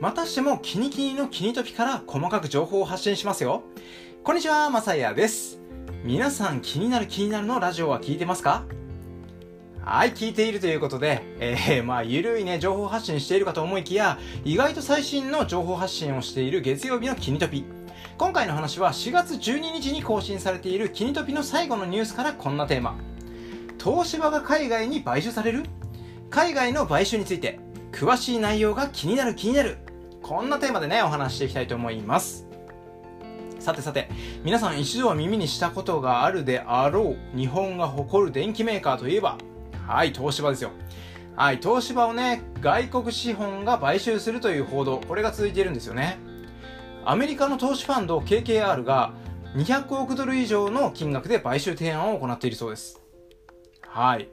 またしてもキニキニのキニトピから細かく情報を発信しますよ。こんにちは、まさやです。皆さん気になる気になるのラジオは聞いてますか？はい、聞いているということで、えー、まあ、ゆるいね、情報発信しているかと思いきや、意外と最新の情報発信をしている月曜日のキニトピ。今回の話は4月12日に更新されているキニトピの最後のニュースからこんなテーマ。東芝が海外に買収される？海外の買収について、詳しい内容が気になる気になる。こんなテーマでね、お話していきたいと思います。さてさて、皆さん一度は耳にしたことがあるであろう、日本が誇る電機メーカーといえば、はい、東芝ですよ。はい、東芝をね、外国資本が買収するという報道、これが続いているんですよね。アメリカの投資ファンド KKR が200億ドル以上の金額で買収提案を行っているそうです。はい。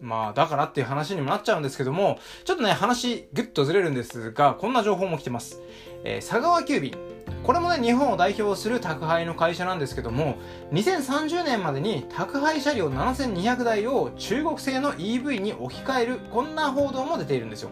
まあ、だからっていう話にもなっちゃうんですけども、ちょっとね、話ぐっとずれるんですが、こんな情報も来てます。えー、佐川急便。これもね、日本を代表する宅配の会社なんですけども、2030年までに宅配車両7200台を中国製の EV に置き換える、こんな報道も出ているんですよ。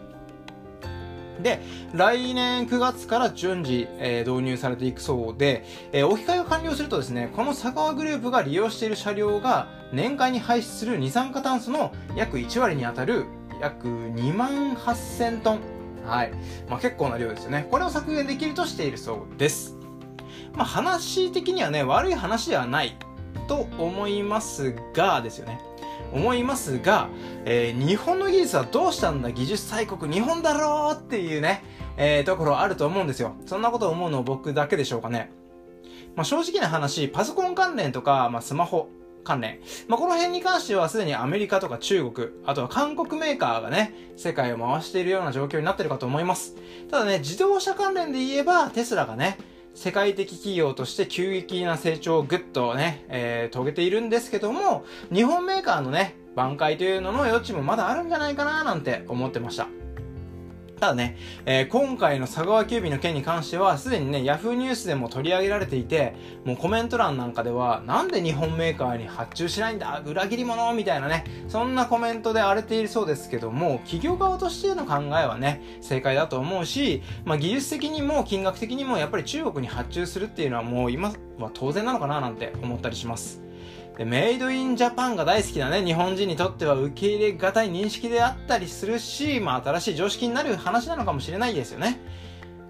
で、来年9月から順次、えー、導入されていくそうで、えー、置き換えが完了するとですね、この佐川グループが利用している車両が年間に排出する二酸化炭素の約1割に当たる約2万8000トン。はい。まあ結構な量ですよね。これを削減できるとしているそうです。まあ話的にはね、悪い話ではないと思いますがですよね。思いますが、えー、日本の技術はどうしたんだ技術大国日本だろうっていうね、えー、ところあると思うんですよ。そんなこと思うの僕だけでしょうかね。まあ、正直な話、パソコン関連とか、まあ、スマホ関連。まあ、この辺に関してはすでにアメリカとか中国、あとは韓国メーカーがね、世界を回しているような状況になってるかと思います。ただね、自動車関連で言えば、テスラがね、世界的企業として急激な成長をぐっとね、えー、遂げているんですけども、日本メーカーのね、挽回というのの余地もまだあるんじゃないかななんて思ってました。ただね、えー、今回の佐川急便の件に関しては、すでにね、ヤフーニュースでも取り上げられていて、もうコメント欄なんかでは、なんで日本メーカーに発注しないんだ裏切り者みたいなね、そんなコメントで荒れているそうですけども、企業側としての考えはね、正解だと思うし、まあ技術的にも金額的にもやっぱり中国に発注するっていうのはもう今は当然なのかななんて思ったりします。で、メイドインジャパンが大好きなね、日本人にとっては受け入れがたい認識であったりするし、まあ新しい常識になる話なのかもしれないですよね。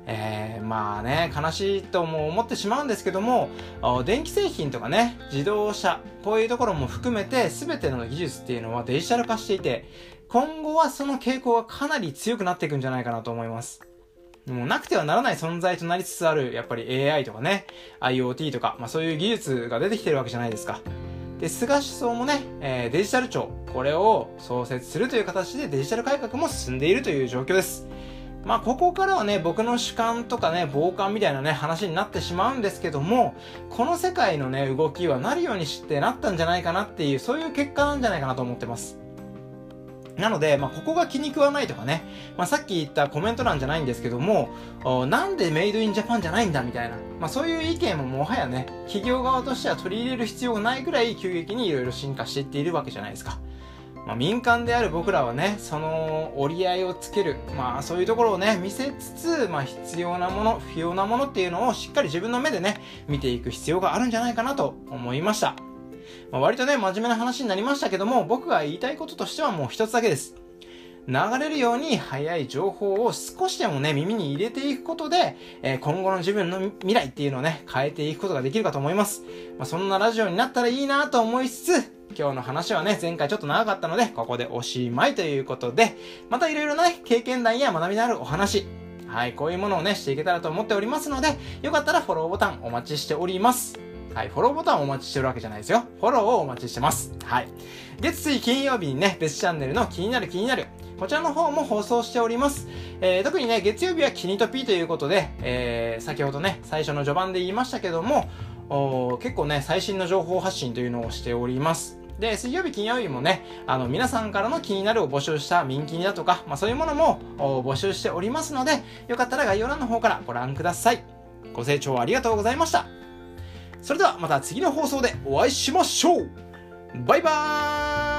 えー、まあね、悲しいとも思ってしまうんですけども、電気製品とかね、自動車、こういうところも含めて全ての技術っていうのはデジタル化していて、今後はその傾向がかなり強くなっていくんじゃないかなと思います。もうなくてはならない存在となりつつある、やっぱり AI とかね、IoT とか、まあそういう技術が出てきてるわけじゃないですか。で、菅首相もね、えー、デジタル庁、これを創設するという形でデジタル改革も進んでいるという状況です。まあ、ここからはね、僕の主観とかね、傍観みたいなね、話になってしまうんですけども、この世界のね、動きはなるようにしてなったんじゃないかなっていう、そういう結果なんじゃないかなと思ってます。なので、まあ、ここが気に食わないとかね、まあ、さっき言ったコメント欄じゃないんですけども、なんでメイドインジャパンじゃないんだみたいな、まあ、そういう意見ももはやね、企業側としては取り入れる必要がないぐらい急激にいろいろ進化していっているわけじゃないですか。まあ、民間である僕らはね、その折り合いをつける、まあそういうところをね、見せつつ、まあ必要なもの、不要なものっていうのをしっかり自分の目でね、見ていく必要があるんじゃないかなと思いました。まあ、割とね、真面目な話になりましたけども、僕が言いたいこととしてはもう一つだけです。流れるように早い情報を少しでもね、耳に入れていくことで、えー、今後の自分の未来っていうのをね、変えていくことができるかと思います。まあ、そんなラジオになったらいいなと思いつつ、今日の話はね、前回ちょっと長かったので、ここでおしまいということで、またいろいろなね、経験談や学びのあるお話、はい、こういうものをね、していけたらと思っておりますので、よかったらフォローボタンお待ちしております。はい、フォローボタンをお待ちしてるわけじゃないですよ。フォローをお待ちしてます。はい。月水金曜日にね、別チャンネルの気になる気になる。こちらの方も放送しております。えー、特にね、月曜日はキニトピーということで、えー、先ほどね、最初の序盤で言いましたけども、結構ね、最新の情報発信というのをしております。で、水曜日、金曜日もね、あの、皆さんからの気になるを募集した民気にだとか、まあそういうものも募集しておりますので、よかったら概要欄の方からご覧ください。ご清聴ありがとうございました。それではまた次の放送でお会いしましょう。バイバーイ。